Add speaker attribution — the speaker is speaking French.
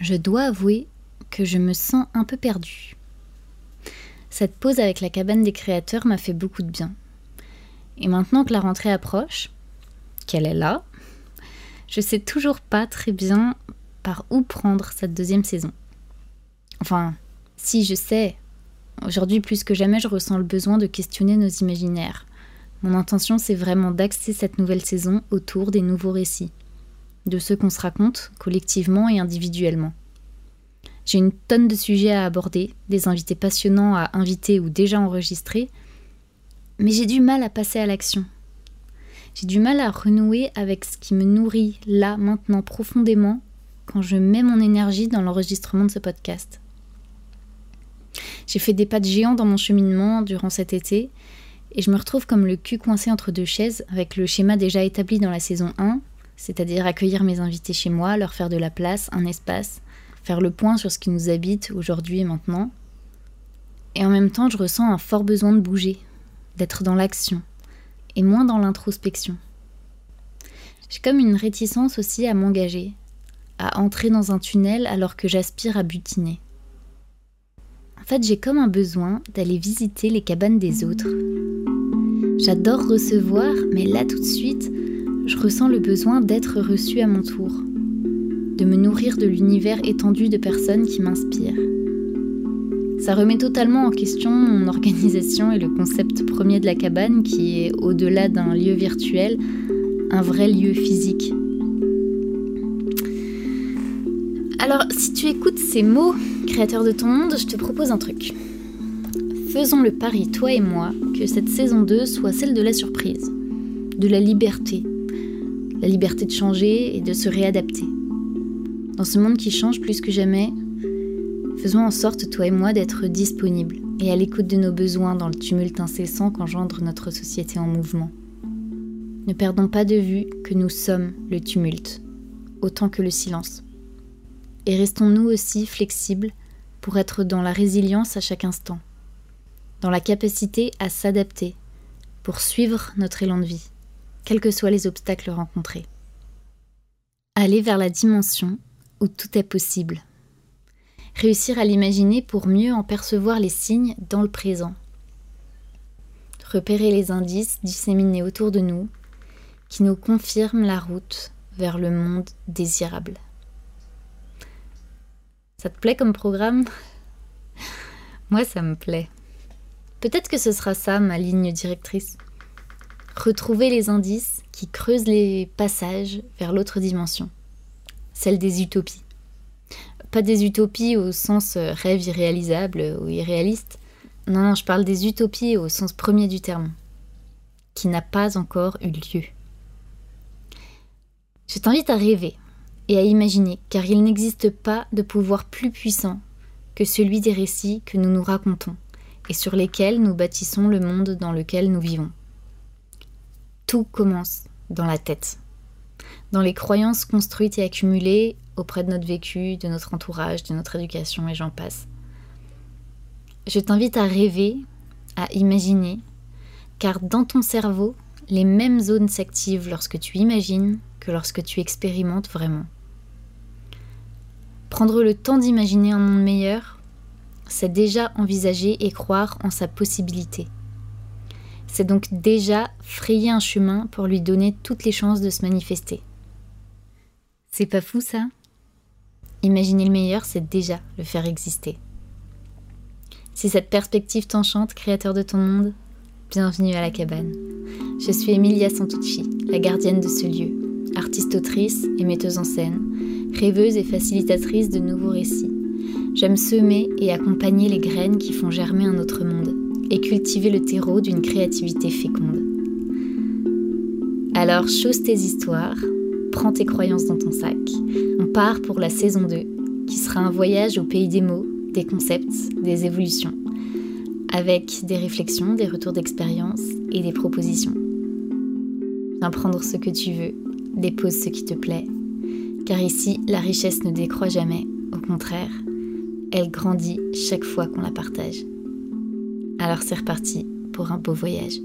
Speaker 1: je dois avouer que je me sens un peu perdue. Cette pause avec la cabane des créateurs m'a fait beaucoup de bien. Et maintenant que la rentrée approche, qu'elle est là, je sais toujours pas très bien par où prendre cette deuxième saison. Enfin, si je sais, aujourd'hui plus que jamais je ressens le besoin de questionner nos imaginaires. Mon intention c'est vraiment d'axer cette nouvelle saison autour des nouveaux récits, de ceux qu'on se raconte collectivement et individuellement. J'ai une tonne de sujets à aborder, des invités passionnants à inviter ou déjà enregistrés, mais j'ai du mal à passer à l'action. J'ai du mal à renouer avec ce qui me nourrit là, maintenant, profondément, quand je mets mon énergie dans l'enregistrement de ce podcast. J'ai fait des pas de géant dans mon cheminement durant cet été, et je me retrouve comme le cul coincé entre deux chaises, avec le schéma déjà établi dans la saison 1, c'est-à-dire accueillir mes invités chez moi, leur faire de la place, un espace, faire le point sur ce qui nous habite aujourd'hui et maintenant. Et en même temps, je ressens un fort besoin de bouger, d'être dans l'action, et moins dans l'introspection. J'ai comme une réticence aussi à m'engager, à entrer dans un tunnel alors que j'aspire à butiner. En fait, j'ai comme un besoin d'aller visiter les cabanes des autres. J'adore recevoir, mais là tout de suite, je ressens le besoin d'être reçu à mon tour, de me nourrir de l'univers étendu de personnes qui m'inspirent. Ça remet totalement en question mon organisation et le concept premier de la cabane qui est, au-delà d'un lieu virtuel, un vrai lieu physique. Alors, si tu écoutes ces mots, créateur de ton monde, je te propose un truc. Faisons le pari, toi et moi, que cette saison 2 soit celle de la surprise, de la liberté, la liberté de changer et de se réadapter. Dans ce monde qui change plus que jamais, Faisons en sorte, toi et moi, d'être disponibles et à l'écoute de nos besoins dans le tumulte incessant qu'engendre notre société en mouvement. Ne perdons pas de vue que nous sommes le tumulte, autant que le silence. Et restons nous aussi flexibles pour être dans la résilience à chaque instant, dans la capacité à s'adapter, pour suivre notre élan de vie, quels que soient les obstacles rencontrés. Aller vers la dimension où tout est possible réussir à l'imaginer pour mieux en percevoir les signes dans le présent. Repérer les indices disséminés autour de nous qui nous confirment la route vers le monde désirable. Ça te plaît comme programme? Moi, ça me plaît. Peut-être que ce sera ça ma ligne directrice. Retrouver les indices qui creusent les passages vers l'autre dimension, celle des utopies pas des utopies au sens euh, rêve irréalisable ou irréaliste. Non, non, je parle des utopies au sens premier du terme, qui n'a pas encore eu lieu. Je t'invite à rêver et à imaginer, car il n'existe pas de pouvoir plus puissant que celui des récits que nous nous racontons et sur lesquels nous bâtissons le monde dans lequel nous vivons. Tout commence dans la tête, dans les croyances construites et accumulées auprès de notre vécu, de notre entourage, de notre éducation et j'en passe. Je t'invite à rêver, à imaginer, car dans ton cerveau, les mêmes zones s'activent lorsque tu imagines que lorsque tu expérimentes vraiment. Prendre le temps d'imaginer un monde meilleur, c'est déjà envisager et croire en sa possibilité. C'est donc déjà frayer un chemin pour lui donner toutes les chances de se manifester. C'est pas fou ça? Imaginer le meilleur, c'est déjà le faire exister. Si cette perspective t'enchante, créateur de ton monde, bienvenue à la cabane. Je suis Emilia Santucci, la gardienne de ce lieu, artiste-autrice et metteuse en scène, rêveuse et facilitatrice de nouveaux récits. J'aime semer et accompagner les graines qui font germer un autre monde et cultiver le terreau d'une créativité féconde. Alors, chose tes histoires, prends tes croyances dans ton sac. On part pour la saison 2, qui sera un voyage au pays des mots, des concepts, des évolutions, avec des réflexions, des retours d'expérience et des propositions. Viens prendre ce que tu veux, dépose ce qui te plaît, car ici, la richesse ne décroît jamais, au contraire, elle grandit chaque fois qu'on la partage. Alors c'est reparti pour un beau voyage.